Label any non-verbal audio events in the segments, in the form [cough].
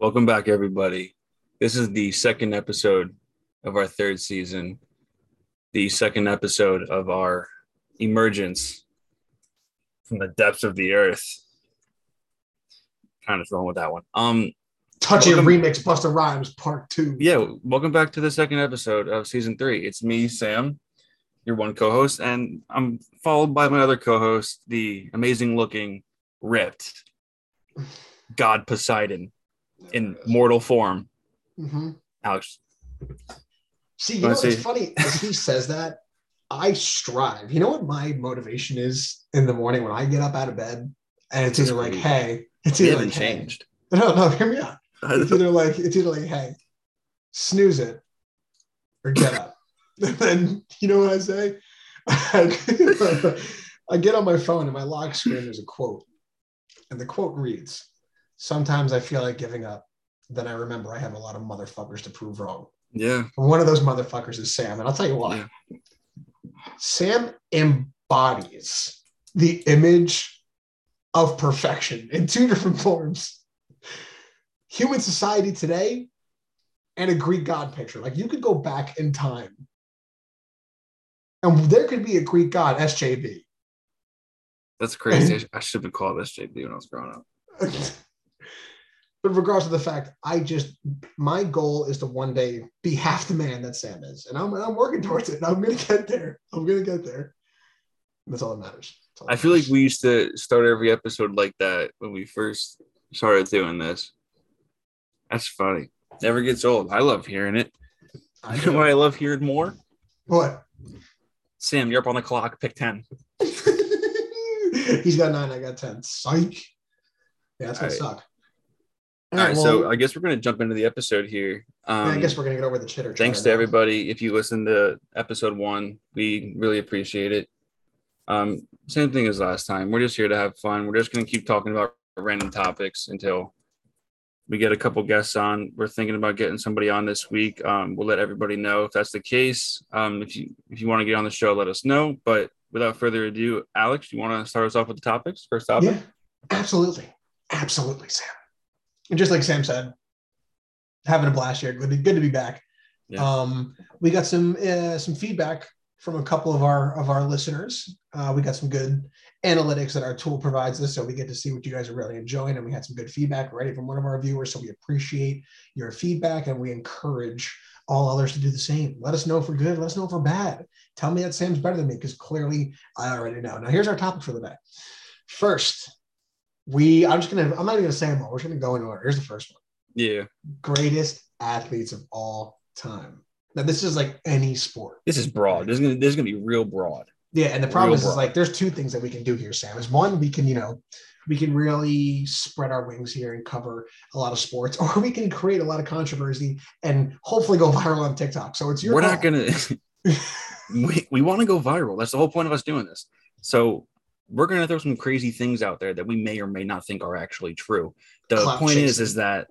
Welcome back, everybody. This is the second episode of our third season, the second episode of our emergence from the depths of the earth. Kind of wrong with that one. Um, Touching Welcome- remix Busta Rhymes Part Two. yeah, welcome back to the second episode of season three. It's me, Sam, your one co-host, and I'm followed by my other co-host, the amazing-looking, ripped God Poseidon in mortal form, hmm Alex. See, you know Wanna see- funny? As he says that, I strive. You know what my motivation is in the morning when I get up out of bed, and it's That's either like, "Hey," it's We either haven't like, "Hey." changed. [laughs] No, no, hear me out. It's either like, it's either like, "Hey, snooze it," or get up. [laughs] and then you know what I say? [laughs] I get on my phone and my lock screen. There's a quote, and the quote reads, "Sometimes I feel like giving up." Then I remember I have a lot of motherfuckers to prove wrong. Yeah. And one of those motherfuckers is Sam. And I'll tell you why. Sam embodies the image of perfection in two [laughs] different forms human society today and a Greek god picture. Like you could go back in time and there could be a Greek god, SJB. That's crazy. [laughs] I should have been called SJB when I was growing up. [laughs] but regardless of the fact, I just my goal is to one day be half the man that Sam is, and I'm I'm working towards it. And I'm gonna get there. I'm gonna get there. That's all that matters. All that I feel like we used to start every episode like that when we first started doing this. That's funny. Never gets old. I love hearing it. I You know what I love hearing more? what? Sam, you're up on the clock. Pick 10. [laughs] He's got nine. I got ten. Psych. Yeah, that's gonna All suck. All right. well, so I guess we're going to jump into the episode here. Um, I guess we're gonna get over the chitter. thanks to now. everybody. If you listened to episode one, we really appreciate it. Um, same thing as last time. We're just here to have fun. We're just going to keep talking about random topics until we get a couple guests on. We're thinking about getting somebody on this week. Um, we'll let everybody know if that's the case. Um, if you if you want to get on the show, let us know. But without further ado, Alex, you want to start us off with the topics? First topic. Yeah, absolutely, absolutely, Sam. And just like Sam said, having a blast here. Good, to- good to be back. Yeah. Um, we got some uh, some feedback from a couple of our of our listeners. Uh, we got some good analytics that our tool provides us, so we get to see what you guys are really enjoying. And we had some good feedback already from one of our viewers, so we appreciate your feedback and we encourage all others to do the same. Let us know if we're good. Let us know if we're bad. Tell me that Sam's better than me because clearly I already know. Now here's our topic for the day. First, we I'm just gonna I'm not even gonna say them all. We're just gonna go in order. Here's the first one Yeah. greatest athletes of all time. Now, this is like any sport. This is broad. This is gonna this is gonna be real broad. Yeah, and the problem Real is, is like there's two things that we can do here, Sam. Is one, we can, you know, we can really spread our wings here and cover a lot of sports, [laughs] or we can create a lot of controversy and hopefully go [laughs] viral on TikTok. So it's your We're call. not gonna. [laughs] we we want to go viral. That's the whole point of us doing this. So we're gonna throw some crazy things out there that we may or may not think are actually true. The point is, is that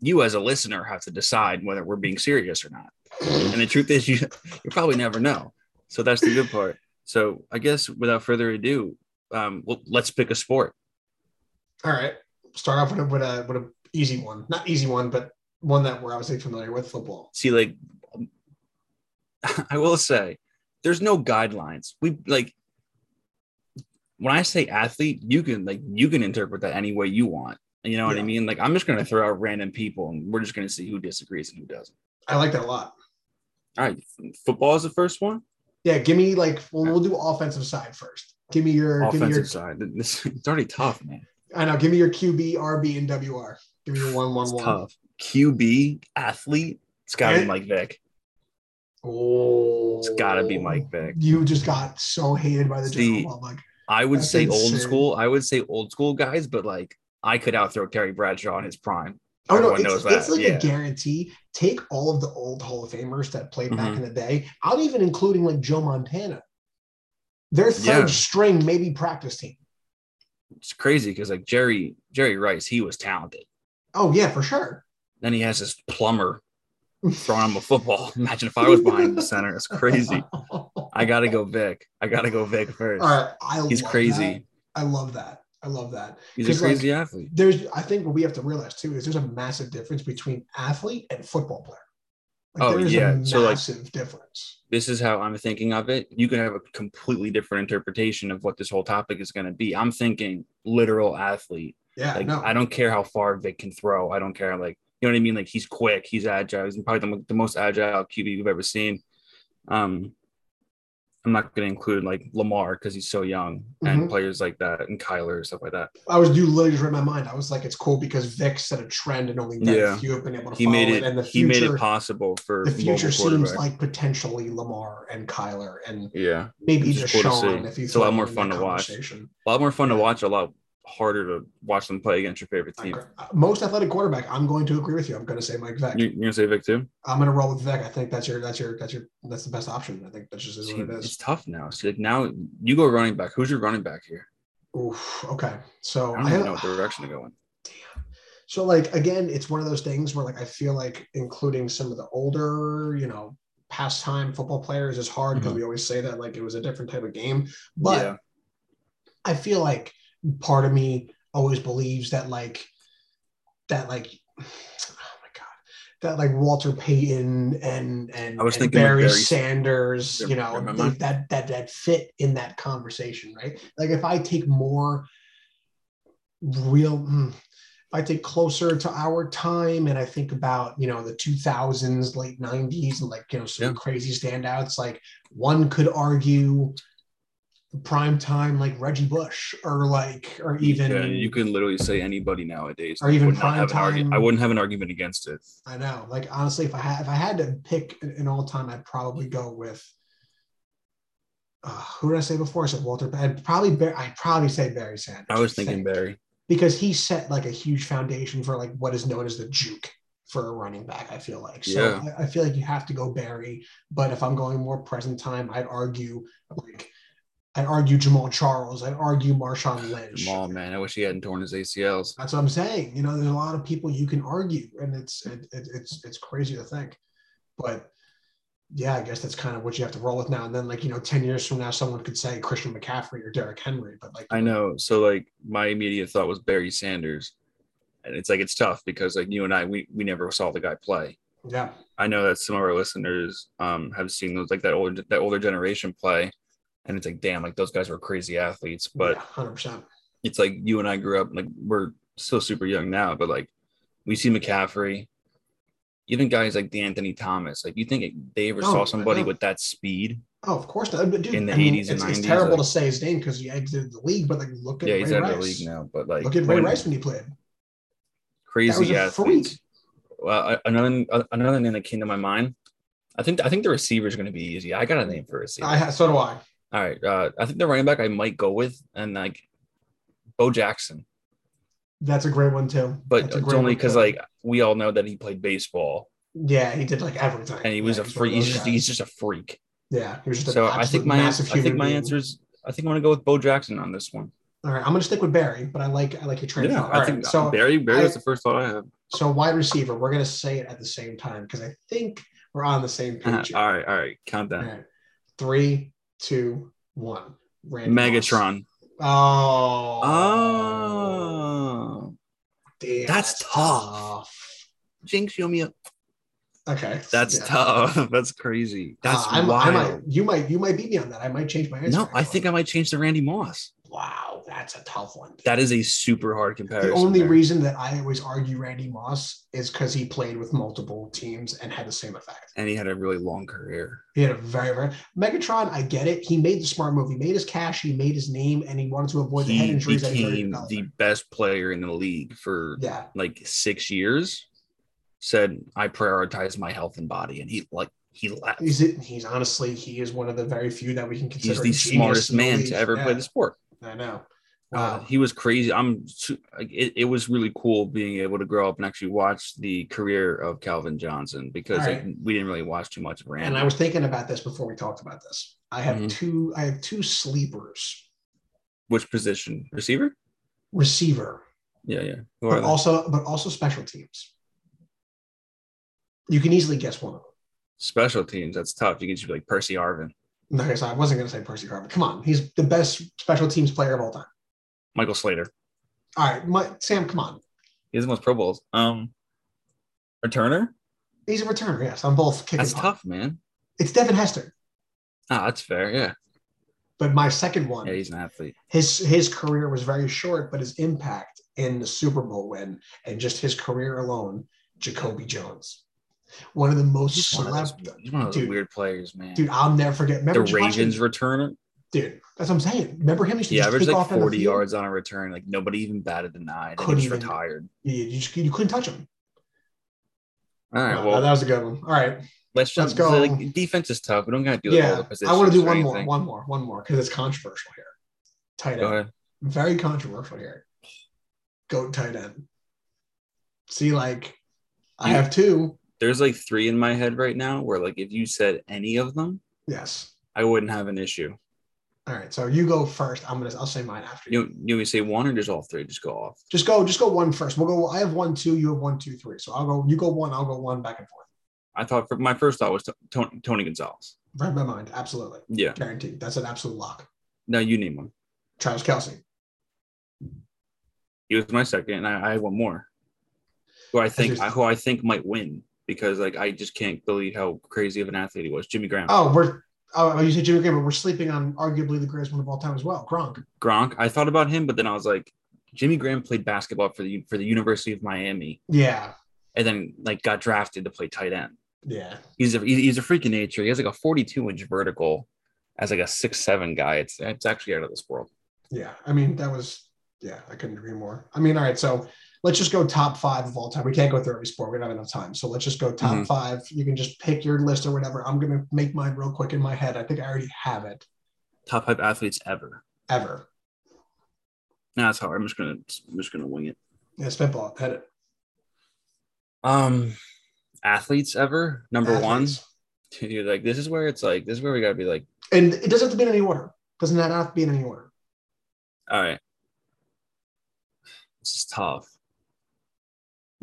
you as a listener have to decide whether we're being serious or not. And the truth is, you you probably never know. So that's the good part. So I guess without further ado, um, well, let's pick a sport. All right. Start off with a with a with a easy one. Not easy one, but one that we're obviously familiar with football. See, like, [laughs] I will say, there's no guidelines. We like when I say athlete, you can like you can interpret that any way you want. You know what I mean? Like, I'm just gonna throw out random people, and we're just gonna see who disagrees and who doesn't. I like that a lot. All right, football is the first one. Yeah, give me like well, we'll do offensive side first. Give me your give me your Offensive side. This, [laughs] it's already tough, man. I know. Give me your QB, RB, and WR. Give me your one, one, It's one. tough. QB athlete. It's gotta be Right? Mike Vick. Oh, It's gotta be oh, Mike Vick. You just got so hated by the general public. I would say old school. I would say old school guys, but like I could outthrow Terry Bradshaw in his prime. Oh no, everyone it's, knows it's that, like yeah. a guarantee. Take all of the old Hall of Famers that played back Mhm. in the day. I'm even including like Joe Montana. Their third Yeah. string, maybe practice team. It's crazy because like Jerry Jerry Rice, he was talented. Oh yeah, for sure. Then he has this plumber [laughs] throwing him a football. Imagine if I was behind the center. It's crazy. [laughs] I gotta go Vick. I gotta go Vick [laughs] first. All right, I He's crazy. that. I love that. I love that. He's a 'Cause, like, crazy athlete. There's, I think, what we have to realize too is there's a massive difference between athlete and football player. Like, Oh, there's yeah. a So, like- massive difference. This is how I'm thinking of it. You can have a completely different interpretation of what this whole topic is going to be. I'm thinking literal athlete. Yeah, Like no, I don't care how far Vick can throw. I don't care. Like you know what I mean. Like he's quick. He's agile. He's probably the, the most agile QB we've ever seen. Um, I'm not going to include like Lamar because he's so young and Mhm. players like that and Kyler and stuff like that. I was you literally just read my mind. I was like, it's cool because Vick set a trend and only Yeah. few have been able to He follow made it. it. And the future, he made it possible for the future seems like potentially Lamar and Kyler and yeah, maybe just is cool to Sean if you It's a lot more fun to watch. a lot more fun to watch. A lot harder to watch them play against your favorite team. Uh, Most athletic quarterback. I'm going to agree with you. I'm going to say Mike Vick. You, you're gonna say Vick too? I'm going to roll with Vick. I think that's your that's your that's your that's the best option. I think that's just is See, what it it's tough now. See, like now you go running back. Who's your running back here? Oof. Okay. So I don't I have, know what direction to go in. Damn. So like again, it's one of those things where like I feel like including some of the older, you know, pastime football players is hard because Mhm. we always say that like it was a different type of game. But yeah, I feel like part of me always believes that like that like [sighs] oh my god that like Walter Payton and and, I was and thinking like Barry, Barry- Sanders, you know, that that that fit in that conversation, right? Like if I take more real hmm, if I take closer to our time and I think about, you know, the 2000s, late 90s, and like, you know, some Yeah. crazy standouts, like one could argue prime time, like Reggie Bush, or like, or even, Yeah, you can literally say anybody nowadays. Or even prime time. I wouldn't have an argument against it. I know, like, honestly, if I had, if I had to pick an all time, I'd probably go with, uh, who did I say before? I said Walter. I'd probably, I'd probably say Barry Sanders. I was thinking think. Barry. because he set like a huge foundation for like what is known as the juke for a running back. I feel like so. Yeah. I, I feel like you have to go Barry, but if I'm going more present time, I'd argue like I'd argue Jamaal Charles. I'd argue Marshawn Lynch. Jamaal, man, I wish he hadn't torn his ACLs. That's what I'm saying. You know, there's a lot of people you can argue, and it's it, it, it's it's crazy to think, but. Yeah, I guess that's kind of what you have to roll with now. And then, like you know, ten years from now, someone could say Christian McCaffrey or Derrick Henry. But like, I know. So like my immediate thought was Barry Sanders, and it's like it's tough because like you and I, we we never saw the guy play. yeah, I know that some of our listeners um have seen those like that older that older generation play, and it's like damn, like those guys were crazy athletes. But hundred percent. it's like you and I grew up like we're still super young now, but like we see McCaffrey, even guys like the Anthony Thomas. Like you think they ever Oh, saw somebody with that speed? Oh, of course not. But dude, In the 80s and it's, it's 90s, terrible like- to say his name because he exited the league, but like look at Yeah, Ray he's out Rice. of the league now, but like Look at Ray when- Rice when he played. crazy That a freak. Well, another another name that came to my mind. I think I think the receiver is going to be easy. I got a name for a receiver. I ha- so do I. All right, uh, I think the running back I might go with and like Bo Jackson, That's a great one too. but it's only because like we all know that he played baseball yeah, he did like everything, and he was Yeah, a he's one of freak. He's just he's just a freak. yeah, he was just So I think my I think my being. answer is I think I'm to go with Bo Jackson on this one. All right, I'm gonna stick with Barry, but I like I like your train Yeah. I All think so Barry Barry I- was the first thought I had. so wide receiver, we're gonna say it at the same time because I think we're on the same Uh, page. all right, all right, count All down. right. Three, two, one. Randy Moss. Megatron. Oh. Oh, Damn, That's tough. Jinx, show me up. Okay. That's yeah. tough. [laughs] That's crazy. That's Uh, wild. I might, you might you might beat me on that. I might change my answer. no, I think I might change to Randy Moss. Wow, that's a tough one. That is a super hard comparison. the only there. reason that I always argue Randy Moss is because he played with multiple teams and had the same effect. and he had a really long career. He had a very very Megatron. I get it. He made the smart move. He made his cash. He made his name, and he wanted to avoid the head He injuries that he became the best player in the league for yeah, like six years. Said I prioritize my health and body, and he like he left. he's he's honestly he is one of the very few that we can consider. He's the smartest man to ever Yeah, play the sport. I know. Uh, he was crazy. I'm. It, it was really cool being able to grow up and actually watch the career of Calvin Johnson because like, we didn't really watch too much of Randy. And I was thinking about this before we talked about this. I have Mhm. two. I have two sleepers. Which position? Receiver? Receiver, Yeah, yeah. Who but also but also special teams. You can easily guess one of them. Special teams. That's tough. You can just be like Percy Harvin. Okay, so I wasn't going to say Percy Harvin. Come on, he's the best special teams player of all time. Michael Slater. All right, my, Sam, come on. He has the most Pro Bowls. Um, returner. He's a returner. Yes, I'm both kicking. That's tough, man. It's Devin Hester, Ah, that's fair. Yeah. but my second one. Yeah, he's an athlete. his his career was very short, but his impact in the Super Bowl win and just his career alone, Jacoby Jones, one of the most He's one of those, one of those Dude. weird players, man. Dude, I'll never forget. the Remember watching- Ravens returner. dude. That's what I'm saying. Remember him? He used to averaged like off 40 yards on a return. Like nobody even batted an eye. He Couldn't even- retired. You, you, just, you couldn't touch him. All right. Well, that was a good one. All right, let's let's just go. Like, defense is tough. We don't got to do like, all yeah. the positions. I want to do one more, one more, one more because it's controversial here. Tight end, very controversial here. Goat tight end. See, like I have two. There's like three in my head right now where like if you said any of them, Yes. I wouldn't have an issue. All right, so you go first. I'm gonna. I'll say mine after you. You you say one or just all three? Just go off. Just go. Just go one first. We'll go. I have one, two. You have one, two, three. So I'll go. You go one. I'll go one. Back and forth. I thought for, my first thought was Tony, Tony Gonzalez. Right in my mind. Absolutely, Yeah. guaranteed. That's an absolute lock. No, you name one. Travis Kelce. He was my second, and I, I have one more. Who I think who I think might win because like I just can't believe how crazy of an athlete he was. Jimmy Graham. Oh, we're. Oh, oh, you said Jimmy Graham, but we're sleeping on arguably the greatest one of all time as well, Gronk. Gronk. I thought about him, but then I was like, Jimmy Graham played basketball for the for the University of Miami, Yeah, and then like got drafted to play tight end. yeah. He's a he's a freak of nature. He has like a 42 inch vertical as like a six seven guy. It's it's actually out of this world. Yeah, I mean that was yeah, I couldn't agree more. I mean, all right, so let's just go top five of all time. We can't go through every sport; we don't have enough time. So let's just go top Mhm. five. You can just pick your list or whatever. I'm gonna make mine real quick in my head. I think I already have it. Top five athletes ever. Ever, Nah, it's hard. I'm just gonna I'm just gonna wing it. yeah, spitball, head it. Um, athletes ever number Athletes. one. Dude, like this is where it's like this is where we gotta be like, and it doesn't have to be in any order. Doesn't that have to be in any order? all right, this is tough.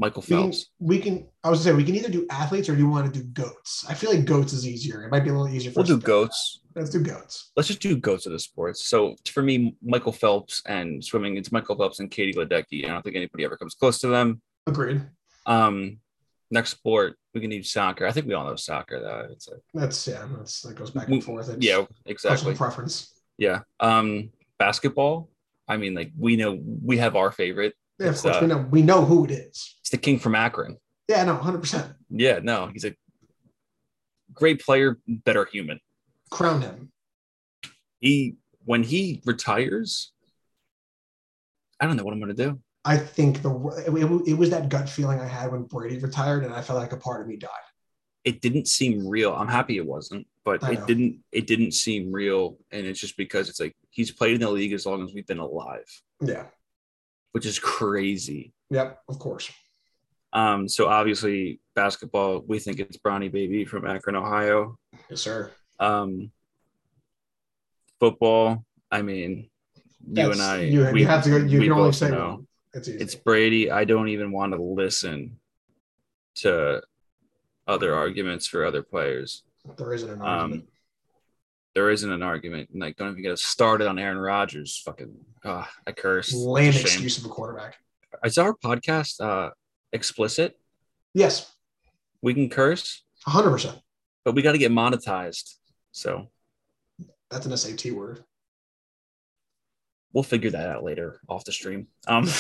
Michael We can, Phelps. we can. I was gonna say we can either do athletes or do you want to do goats? I feel like goats is easier. It might be a little easier. For We'll us do go goats. Let's do goats. Let's just do goats of the sports. So for me, Michael Phelps and swimming, it's Michael Phelps and Katie Ledecky. I don't think anybody ever comes close to them. Agreed. Um, next sport we can do soccer. I think we all know soccer. Though it's That's yeah. That's that goes back We- and forth. It's yeah, exactly. preference. Yeah. Um, basketball. I mean, like we know we have our favorite. Yeah, of course uh, we know we know who it is. The king from Akron. Yeah, no, hundred percent. Yeah, no, he's a great player, better human. Crown him. He when he retires, I don't know what I'm gonna do. I think the it, it was that gut feeling I had when Brady retired, and I felt like a part of me died. It didn't seem real. I'm happy it wasn't, but it didn't. It didn't seem real, and it's just because it's like he's played in the league as long as we've been alive, Yeah. which is crazy. Yep. Of course. Um, so obviously basketball, we think it's Bronny Baby from Akron, Ohio. Yes, sir. Um, football, I mean, you and I, You, we, you have to go. You can only say know. It's easy. It's Brady. I don't even want to listen to other arguments for other players. there isn't an Um, argument. there isn't an argument. Like, don't even get us started on Aaron Rodgers. Fucking, ah, I curse. Lame It's a shame. excuse of a quarterback. Is our podcast uh, explicit? Yes, We can curse, hundred percent. but we got to get monetized. So That's an SAT word. we'll figure that out later off the stream. Um, [laughs]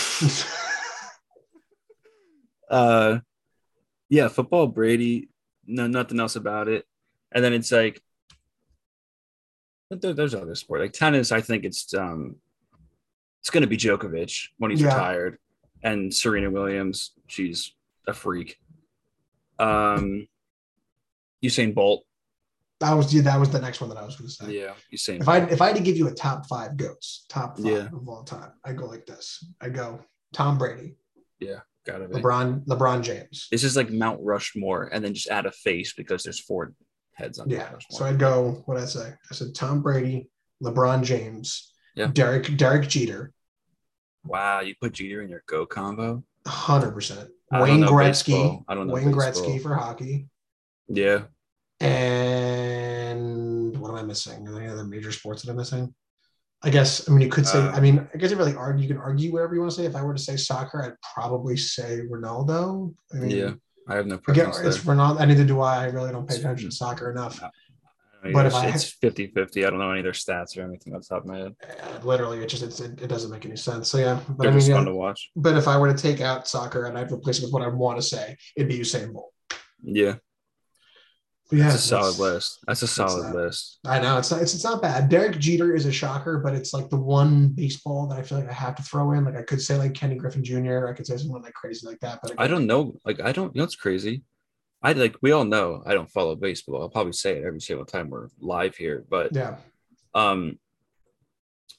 [laughs] uh, yeah, football, Brady, no, nothing else about it. And then it's like, there, there's other sport like tennis. I think it's um, it's going to be Djokovic when he's Yeah. retired, and Serena Williams. She's a freak. Um, Usain Bolt. that was yeah, that was the next one that I was going to say. Yeah, Usain. If I if I had to give you a top five goats, top five Yeah. of all time, I go like this. I go Tom Brady, Yeah, Gotta be. LeBron, LeBron James. This is like Mount Rushmore, and then just add a face because there's four heads on Yeah. So I'd go. What I say? I said Tom Brady, LeBron James, Yeah. Derek Derek Jeter, Wow, you put Jeter in your go combo. hundred percent. Wayne Gretzky. baseball. I don't know Wayne baseball. Gretzky for hockey. Yeah, And what am I missing? Are there any other major sports that I'm missing? I guess I mean you could say Uh, I mean I guess it really argue you can argue whatever you want to say. If I were to say soccer, I'd probably say Ronaldo. I mean, Yeah, I have no again, it's. Ronaldo. Neither do I. I really don't pay attention to soccer enough. I but if it's, I- it's 50 50. I don't know any of their stats or anything off the top of my head. Literally, it just it's, it, it doesn't make any sense. So yeah, but They're I mean, just yeah, fun to watch. but if I were to take out soccer and I'd replace it with what I want to say, it'd be Usain Bolt. Yeah, But yeah, it's a solid that's- list. That's a solid not- list. I know it's not it's, it's not bad. Derek Jeter is a shocker, but it's like the one baseball that I feel like I have to throw in. Like I could say like Kenny Griffey Jr. I could say someone like crazy like that, but I don't know. Like, I don't, you know, it's crazy. I like, we all know I don't follow baseball. I'll probably say it every single time we're live here, but Yeah, um,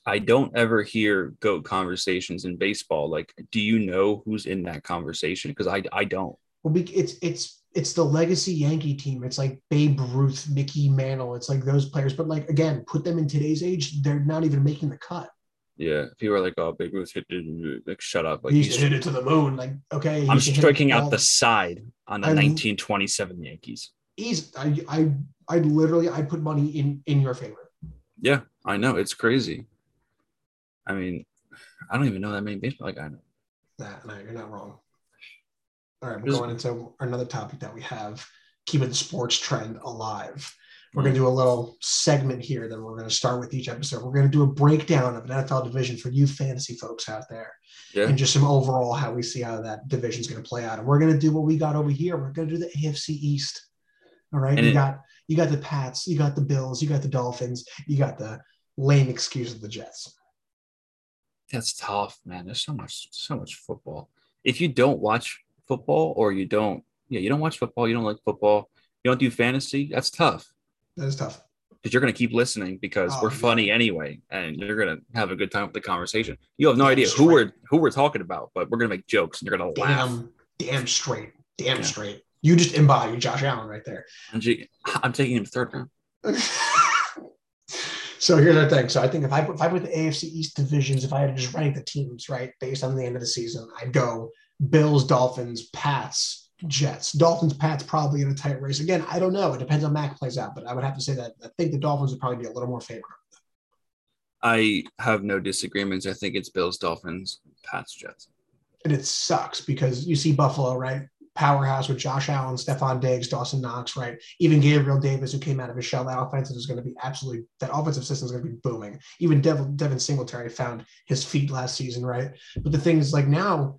I don't ever hear goat conversations in baseball. Like, do you know who's in that conversation? Because I, I don't. well, it's it's it's the legacy Yankee team. It's like Babe Ruth, Mickey Mantle. It's like those players, but like again, put them in today's age, they're not even making the cut. Yeah, people are like, "Oh, Big Ruth hit like shut up." Like he used to he's- hit it to the moon. Like okay, I'm used to hit striking out the side on the I- 1927 Yankees. He's I I I literally I put money in in your favor. Yeah, I know it's crazy. I mean, I don't even know that many baseball. Like I know. Nah, no, you're not wrong. All right, we're Just- going into another topic that we have, keeping the sports trend alive. We're going to hmm. do a little segment here that we're going to start with each episode. We're going to do a breakdown of an NFL division for you fantasy folks out there, Yeah, and just some overall how we see how that division is going to play out. And we're going to do what we got over here. We're going to do the AFC East. All right, And you it- got you got the Pats, you got the Bills, you got the Dolphins, you got the lame excuse of the Jets. that's tough, man. There's so much, so much football. If you don't watch football, or you don't, yeah, you don't watch football, you don't like football, you don't do fantasy. That's tough That is tough. because you're gonna keep listening because Oh, we're yeah. funny anyway, and you're gonna have a good time with the conversation. You have no Damn idea who we're who we're talking about, but we're gonna make jokes and you're gonna laugh. Damn, damn straight, damn Yeah. straight. You just embody Josh Allen right there. I'm, taking him third round. [laughs] so here's the thing. So I think if I put if I put the AFC East divisions, if I had to just rank the teams right based on the end of the season, I'd go Bills, Dolphins, Pats, Jets. Dolphins, Pats probably in a tight race. Again, I don't know. It depends on Mac plays out, but I would have to say that I think the Dolphins would probably be a little more favorable. I have no disagreements. I think it's Bills, Dolphins, Pats, Jets. And it sucks because you see Buffalo, right? Powerhouse with Josh Allen, Stefon Diggs, Dawson Knox, right? Even Gabriel Davis, who came out of his shell, that offense is going to be absolutely, that offensive system is going to be booming. Even Devin, Devin Singletary found his feet last season, right? But the thing is, like now,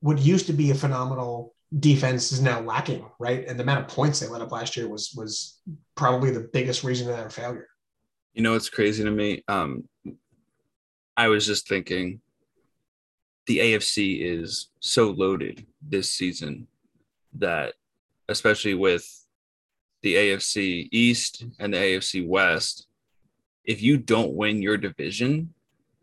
what used to be a phenomenal defense is now lacking, right? And the amount of points they let up last year was was probably the biggest reason of their failure. You know it's crazy to me? Um, I was just thinking the AFC is so loaded this season that, especially with the AFC East and the AFC West, if you don't win your division,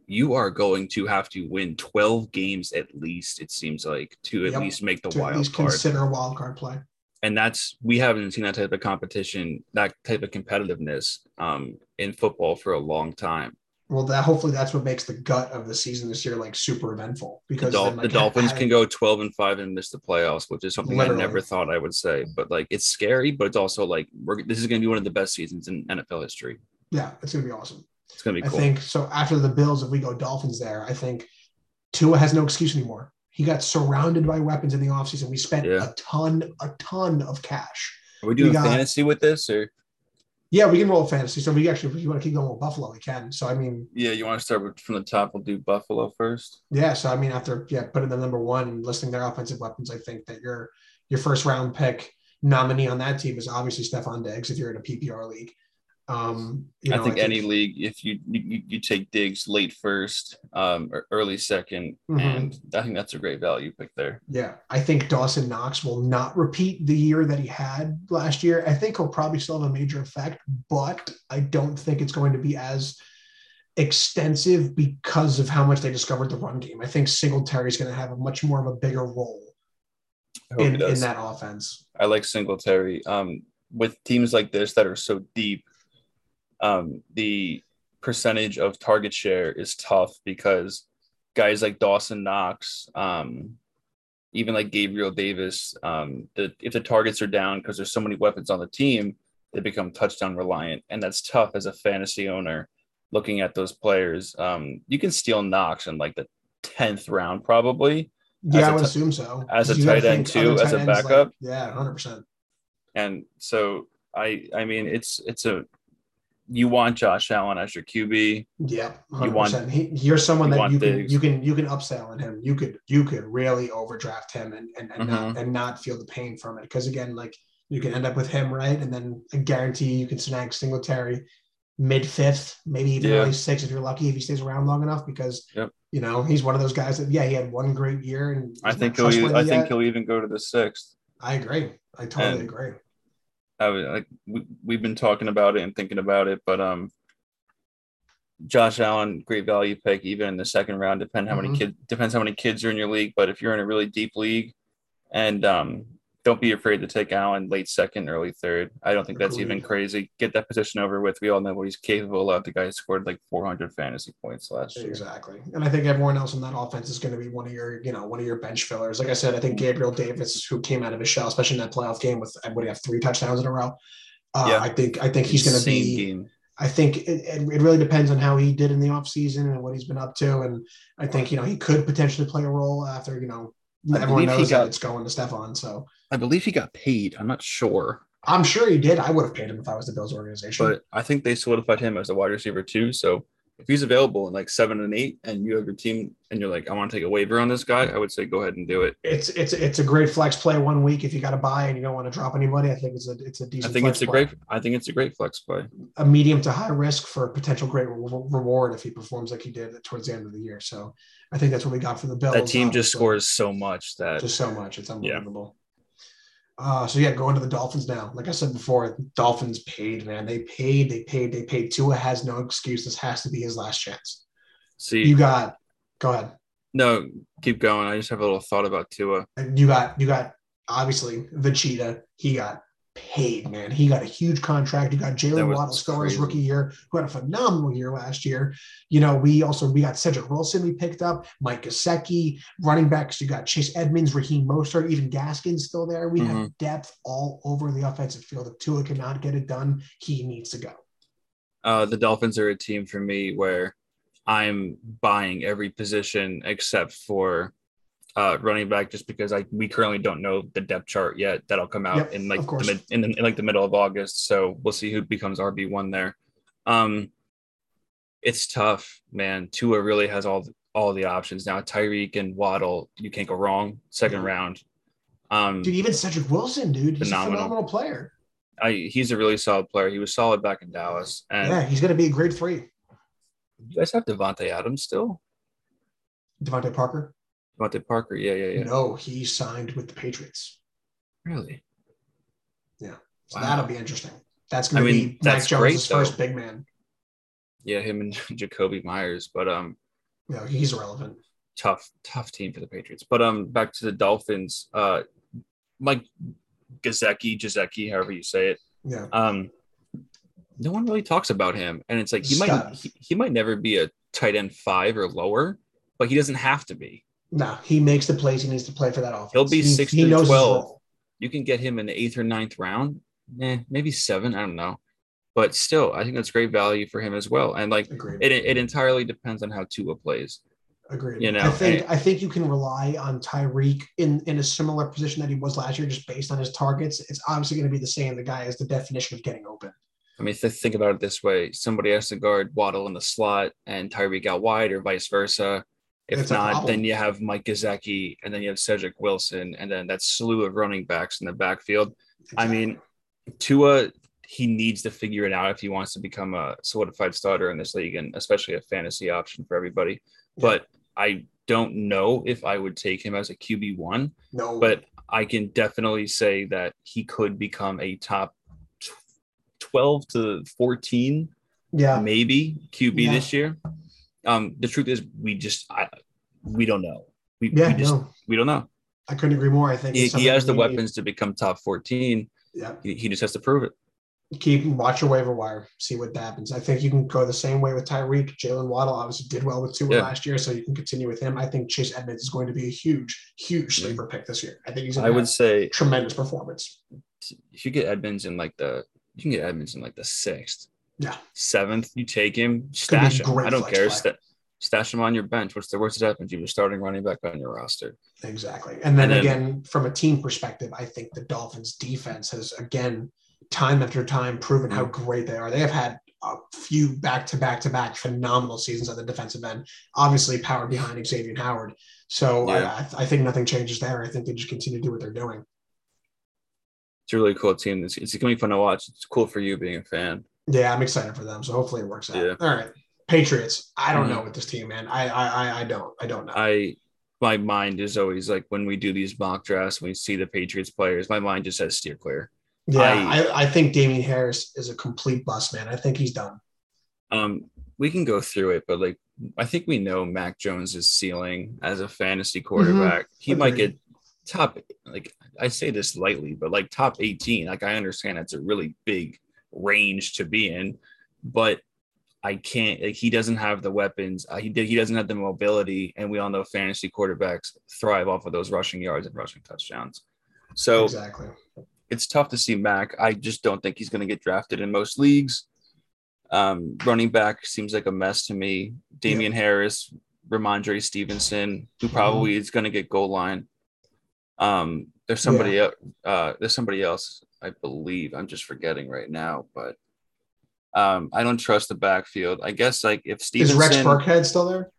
you are going to have to win 12 games at least, it seems like, to at Yep. least make the To at wild least card. consider a wild card play. and that's we haven't seen that type of competition, that type of competitiveness um, in football for a long time. Well, that hopefully that's what makes the gut of the season this year like super eventful The, because Dol- then, like, the Dolphins ha- can go 12 and 5 and miss the playoffs, which is something Literally. I never thought I would say. But like it's scary, but it's also like we're this is going to be one of the best seasons in NFL history. Yeah, it's gonna be awesome. It's going to be I cool. think so. After the Bills, if we go Dolphins there, I think Tua has no excuse anymore. He got surrounded by weapons in the offseason. We spent Yeah. a ton, a ton of cash. Are we doing got- fantasy with this or Yeah, we can roll fantasy. So we actually, if you want to keep going with Buffalo, we can. So I mean, yeah, you want to start with, from the top? We'll do Buffalo first. yeah. So I mean, after yeah, putting the number one and listing their offensive weapons, I think that your your first round pick nominee on that team is obviously Stefon Diggs if you're in a PPR league. Um, you know, I think any league, if you you, you take Diggs late first, um, or early 2nd Mhm. and I think that's a great value pick there. Yeah, I think Dawson Knox will not repeat the year that he had last year. I think he'll probably still have a major effect, but I don't think it's going to be as extensive because of how much they discovered the run game. I think Singletary is going to have a much more of a bigger role I in, in that offense. I like Singletary. Um, with teams like this that are so deep, um, the percentage of target share is tough because guys like Dawson Knox, um, even like Gabriel Davis, um, the, if the targets are down because there's so many weapons on the team, they become touchdown reliant, and that's tough as a fantasy owner looking at those players, um, you can steal Knox in like the tenth round probably. Yeah, I would t- assume so. as a tight end too, other as a ends, like- backup. yeah, hundred percent. And so I I mean it's it's a you want Josh Allen as your QB. Yeah, You want- He, you're someone you that you can you can you can upsell on him. You could you could really overdraft him and and, and Mm-hmm. not and not feel the pain from it. Because again, like you can end up with him right, and then I guarantee you can snag Singletary mid fifth, maybe even Yeah. early sixth if you're lucky if he stays around long enough. Because Yep. you know he's one of those guys that yeah he had one great year and I think he'll I trustworthy think he'll even go to the sixth. I agree. I totally And- agree. I like we, we've been talking about it and thinking about it, but um Josh Allen, great value pick, even in the second round. Depend how Mhm. many kids depends how many kids are in your league. But if you're in a really deep league, and um, don't be afraid to take Allen late second, early third. I don't think that's even crazy. Get that position over with. We all know what he's capable of. The guy scored like 400 fantasy points last year. Exactly. And I think everyone else in that offense is going to be one of your, you know, one of your bench fillers. Like I said, I think Gabriel Davis, who came out of his shell, especially in that playoff game with, do you have, three touchdowns in a row? Uh, Yeah. I think, I think he's going to be, game. I think it, it, it really depends on how he did in the offseason and what he's been up to. And I think, you know, he could potentially play a role after, you know, everyone believe he knows that got- it's going to Stefon. So I believe he got paid. I'm not sure, I'm sure he did. I would have paid him if I was the Bills organization. but I think they solidified him as a wide receiver too. So if he's available in like seven and eight, and you have your team, and you're like, I want to take a waiver on this guy, I would say go ahead and do it. it's it's it's a great flex play one week if you got to buy and you don't want to drop anybody. I think it's a it's a decent. I think flex it's a play. great. I think it's a great flex play. a medium to high risk for potential great re- reward if he performs like he did towards the end of the year. So I think that's what we got for the Bills. That team uh, just obviously. scores so much that just so much. It's unbelievable. Uh, so yeah, going to the Dolphins now. Like I said before, Dolphins paid, man. They paid, they paid, they paid. Tua has no excuse. This has to be his last chance. see. You got, go ahead. no, keep going. I just have a little thought about Tua. And You got, you got obviously the cheetah. He got paid, man. He got a huge contract. You got Jaylen Waddle still his rookie year, who had a phenomenal year last year. You know, we also we got Cedric Wilson we picked up, Mike Gesicki, running backs. You got Chase Edmonds, Raheem Mostert, even Gaskins still there. We Mm-hmm. have depth all over the offensive field. If Tua cannot get it done, he needs to go. Uh, the Dolphins are a team for me where I'm buying every position except for uh, running back, just because I we currently don't know the depth chart yet. That'll come out Yep, in like the mid, in, the, in like the middle of August. So we'll see who becomes RB one there. Um, it's tough, man. Tua really has all all the options now. Tyreek and Waddle, you can't go wrong. Second Mhm. round. Um, Dude, even Cedric Wilson, dude, he's Phenomenal. a phenomenal player. I, he's a really solid player. He was solid back in Dallas. And yeah, he's going to be a grade three. you guys have Davante Adams still? DeVante Parker. DeVante Parker. Yeah, yeah, yeah. No, he signed with the Patriots. Really? Yeah. So Wow. that'll be interesting. That's going I to mean, be that's Mac great, first big man. Yeah, him and [laughs] Jakobi Meyers. But um, know, he's irrelevant. tough, tough team for the Patriots. But um, back to the Dolphins. Uh, Mike Gazeki, Jazeki, however you say it. Yeah. Um, no one really talks about him, and it's like he might he, he might never be a tight end five or lower, but he doesn't have to be. No, he makes the plays he needs to play for that offense. He'll be He- six he through his 12. You can get him in the eighth or ninth round, eh, maybe seven. I don't know, but still, I think that's great value for him as well. And like Agreed. it, it entirely depends on how Tua plays. Agreed. you know, I think and- I think you can rely on Tyreek in in a similar position that he was last year, just based on his targets. It's obviously going to be the same. The guy is the definition of getting open. I mean, th- think about it this way: somebody has to guard Waddle in the slot and Tyreek out wide, or vice versa. If It's not, then you have Mike Gesicki, and then you have Cedric Wilson, and then that slew of running backs in the backfield. I mean, Tua, he needs to figure it out if he wants to become a solidified starter in this league, and especially a fantasy option for everybody. But I don't know if I would take him as a QB one, no, but I can definitely say that he could become a top 12 to 14 yeah, maybe QB Yeah. this year. Um, the truth is, we just I, we don't know. We, yeah, we just no, we don't know. I couldn't agree more. I think He, he has the we need. weapons to become top 14. Yeah, He, he just has to prove it. keep watch your waiver wire, see what happens. I think you can go the same way with Tyreek. Jaylen Waddle obviously did well with Tua Yeah. last year, so you can continue with him. I think Chase Edmonds is going to be a huge, huge Yeah. sleeper pick this year. I think he's I would say tremendous performance. if you get Edmonds in like the you can get Edmonds in like the sixth. Yeah. seventh, you take him, stash him. I don't care. Sta- stash him on your bench. What's the worst that happens? You're starting running back on your roster. Exactly. And then, And then- again, from a team perspective, I think the Dolphins defense has again, time after time, proven how Mm-hmm. great they are. They have had a few back to back to back phenomenal seasons at the defensive end, obviously powered behind Xavier Howard. So Yeah. I, I think nothing changes there. I think they just continue to do what they're doing. It's a really cool team. It's, it's gonna be fun to watch. It's cool for you being a fan. Yeah, I'm excited for them. So hopefully it works out. Yeah. All right. Patriots. I don't Mhm. know with this team, man. I I I, I don't. I don't know. I my mind is always like when we do these mock drafts, when we see the Patriots players, my mind just says steer clear. yeah, I- I, I think Damien Harris is a complete bust, man. I think he's done. Um, we can go through it, but like I think we know Mac Jones's ceiling as a fantasy quarterback. He might get top like I say this lightly, but like top 18. Like I understand that's a really big range to be in, but I can't like he doesn't have the weapons. Uh, he did he doesn't have the mobility, and we all know fantasy quarterbacks thrive off of those rushing yards and rushing touchdowns. So exactly. it's tough to see Mac. I just don't think he's going to get drafted in most leagues. Um, running back seems like a mess to me. Damien Harris, Rhamondre Stevenson, who probably is going to get goal line. Um, there's somebody else. Uh, there's somebody else, I believe. I'm just forgetting right now, but um, I don't trust the backfield. I guess like if Steve Is Rex Burkhead still there?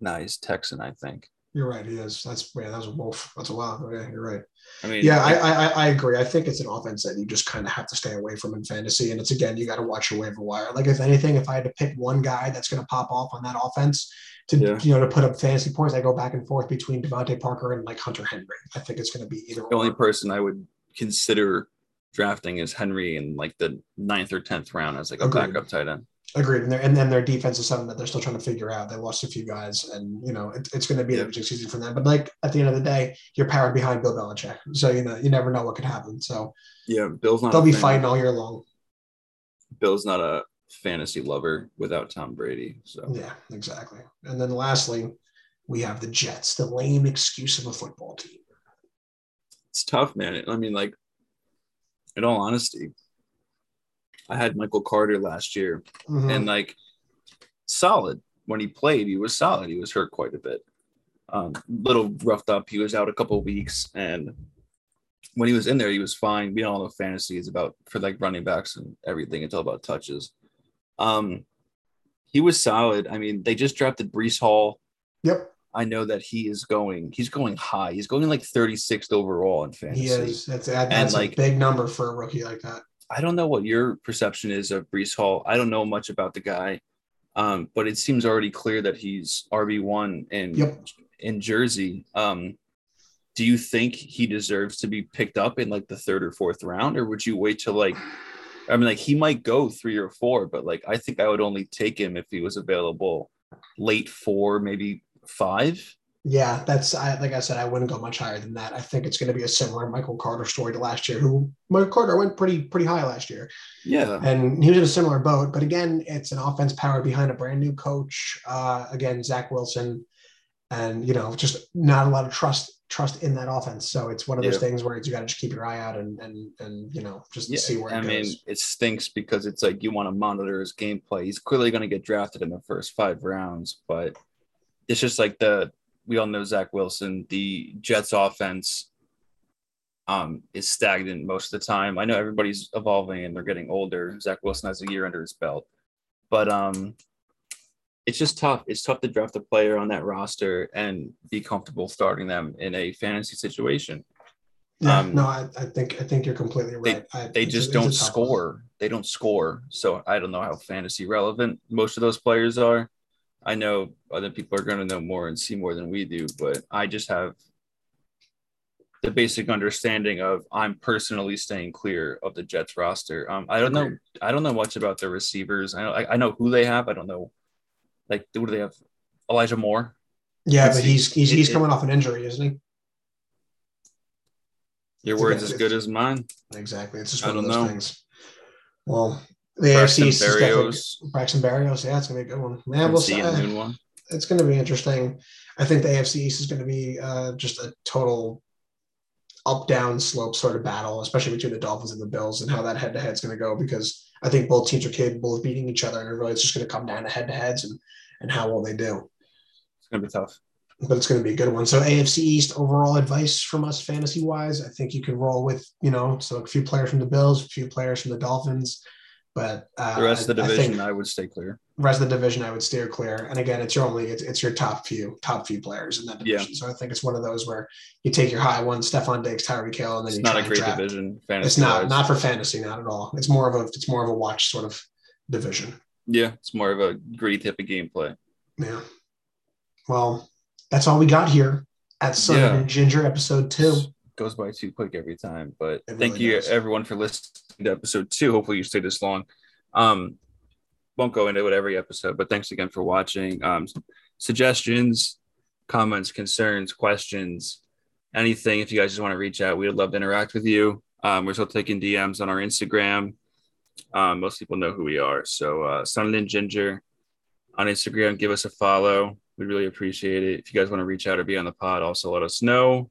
nah, he's Texan, I think. You're right. He is. That's yeah. That was a wolf. That's a lot. Yeah, you're right. I mean, Yeah, I, I I- I agree. I think it's an offense that you just kind of have to stay away from in fantasy, and it's again you got to watch your waiver wire. Like if anything, if I had to pick one guy that's going to pop off on that offense to Yeah. you know to put up fantasy points, I go back and forth between DeVante Parker and like Hunter Henry. I think it's going to be either. the only or. person I would consider drafting is Henry in like the ninth or tenth round as like a Agreed. backup tight end. Agreed, and, and then their defense is something that they're still trying to figure out. They lost a few guys, and you know it, it's going to be Yeah. an interesting season for them. But like at the end of the day, you're powered behind Bill Belichick, so you know you never know what could happen. So Yeah, Bill's not. they'll be fan- fighting all year long. Bill's not a fantasy lover without Tom Brady. So Yeah, exactly. And then lastly, we have the Jets, the lame excuse of a football team. it's tough, man. I mean, like, in all honesty, I had Michael Carter last year, Mhm. and like, solid when he played. He was solid. He was hurt quite a bit. Um, little roughed up. He was out a couple of weeks, and when he was in there, he was fine. We all know fantasy is about for like running backs and everything. It's all about touches. Um, he was solid. I mean, they just drafted Breece Hall. Yep, I know that he is going. He's going high. He's going like 36th overall in fantasy. he is. That's, that, that's like- a big number for a rookie like that. I don't know what your perception is of Breece Hall. I don't know much about the guy, um, but it seems already clear that he's RB one in Yep. in Jersey. Um, do you think he deserves to be picked up in like the third or fourth round, or would you wait till like? I mean, like he might go three or four, but like I think I would only take him if he was available late four, maybe five. Yeah, that's I, like I said, I wouldn't go much higher than that. I think it's going to be a similar Michael Carter story to last year. Who Michael Carter went pretty pretty high last year, Yeah, and he was in a similar boat. But again, it's an offense powered behind a brand new coach. Uh, again, Zach Wilson, and you know, just not a lot of trust trust in that offense. So it's one of those Yeah. things where it's, you got to just keep your eye out and and and you know just Yeah, see where it I goes. mean, it stinks because it's like you want to monitor his gameplay. He's clearly going to get drafted in the first five rounds, but it's just like the we all know Zach Wilson, the Jets offense um is stagnant most of the time. I know everybody's evolving and they're getting older. Zach Wilson has a year under his belt, but um it's just tough. It's tough to draft a player on that roster and be comfortable starting them in a fantasy situation. yeah, um, no, I, I think I think you're completely they- right. I, they just a don't tough one. score. They don't score. So I don't know how fantasy relevant most of those players are. I know other people are going to know more and see more than we do, but I just have the basic understanding of I'm personally staying clear of the Jets roster. Um, I don't know. I don't know much about the receivers. I know. I, I know who they have. I don't know. Like, what do they have? Elijah Moore. Yeah, Let's but see. he's he's he's coming off an injury, isn't he? Your words as good as mine. Exactly. It's just one of those know. things. Well, the Braxton AFC is definitely Braxton Berrios. Yeah, it's gonna be a good one. Man, we'll see one. It's gonna be interesting. I think the AFC East is gonna be uh, just a total up down slope sort of battle, especially between the Dolphins and the Bills, and how that head to head is going to go because I think both teams are capable of beating each other, and really it's just going to come down to head to heads and and how well they do. It's going to be tough, but it's going to be a good one. So AFC East overall advice from us fantasy wise, I think you can roll with you know so a few players from the Bills, a few players from the Dolphins. But uh, the rest of the division, I, I, would stay clear. Rest of the division, I would steer clear. And again, it's your only it's, it's your top few top few players in that division. Yeah. So I think it's one of those where you take your high one, Stefon Diggs, Tyreek Hill, and then it's you not a great draft. division. It's not not for fantasy, not at all. It's more of a it's more of a watch sort of division. Yeah, it's more of a gritty type of gameplay. Yeah. Well, that's all we got here at Sun yeah. and Ginger episode two goes by too quick every time. But it thank really you does. everyone for listening to episode two. Hopefully you stayed this long. Um, won't go into it every episode, but thanks again for watching. Um, suggestions, comments, concerns, questions, anything. If you guys just want to reach out, we would love to interact with you. Um, we're still taking DMs on our Instagram. Um, most people know who we are. So, uh, Sunland Ginger on Instagram, give us a follow. We'd really appreciate it. If you guys want to reach out or be on the pod, also let us know.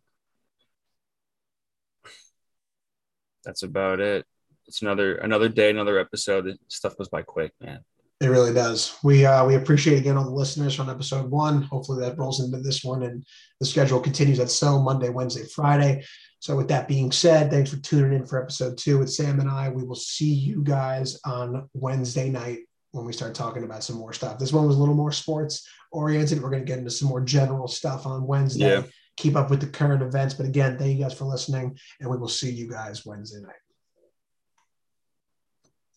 that's about it. It's another another day, another episode. Stuff goes by quick, man. It really does. We uh, we appreciate again all the listeners on episode one. Hopefully that rolls into this one, and the schedule continues at so Monday, Wednesday, Friday. So with that being said, thanks for tuning in for episode two with Sam and I. We will see you guys on Wednesday night when we start talking about some more stuff. This one was a little more sports oriented. We're going to get into some more general stuff on Wednesday. Yeah keep up with the current events. But again, thank you guys for listening, and we will see you guys Wednesday night.